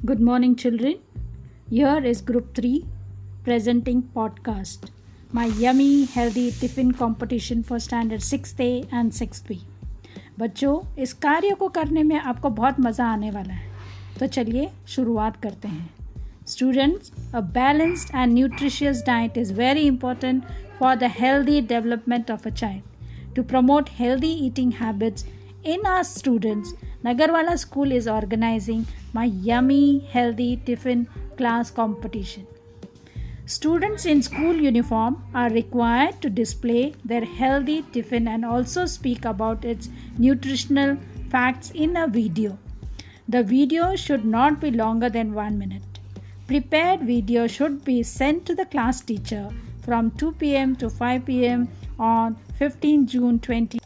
Good morning, children. Here is Group 3 presenting podcast. My yummy healthy tiffin competition for standard 6th A and 6th B. बच्चों इस कार्य को करने में आपको बहुत मज़ा आने वाला है तो चलिए शुरुआत करते हैं students a balanced and nutritious diet is very important for the healthy development of a child to promote healthy eating habits in our students, Nagarwala School is organizing my yummy healthy tiffin class competition. Students in school uniform are required to display their healthy tiffin and also speak about its nutritional facts in a video. The video should not be longer than 1 minute. Prepared video should be sent to the class teacher from 2 pm to 5 pm on 15 June 20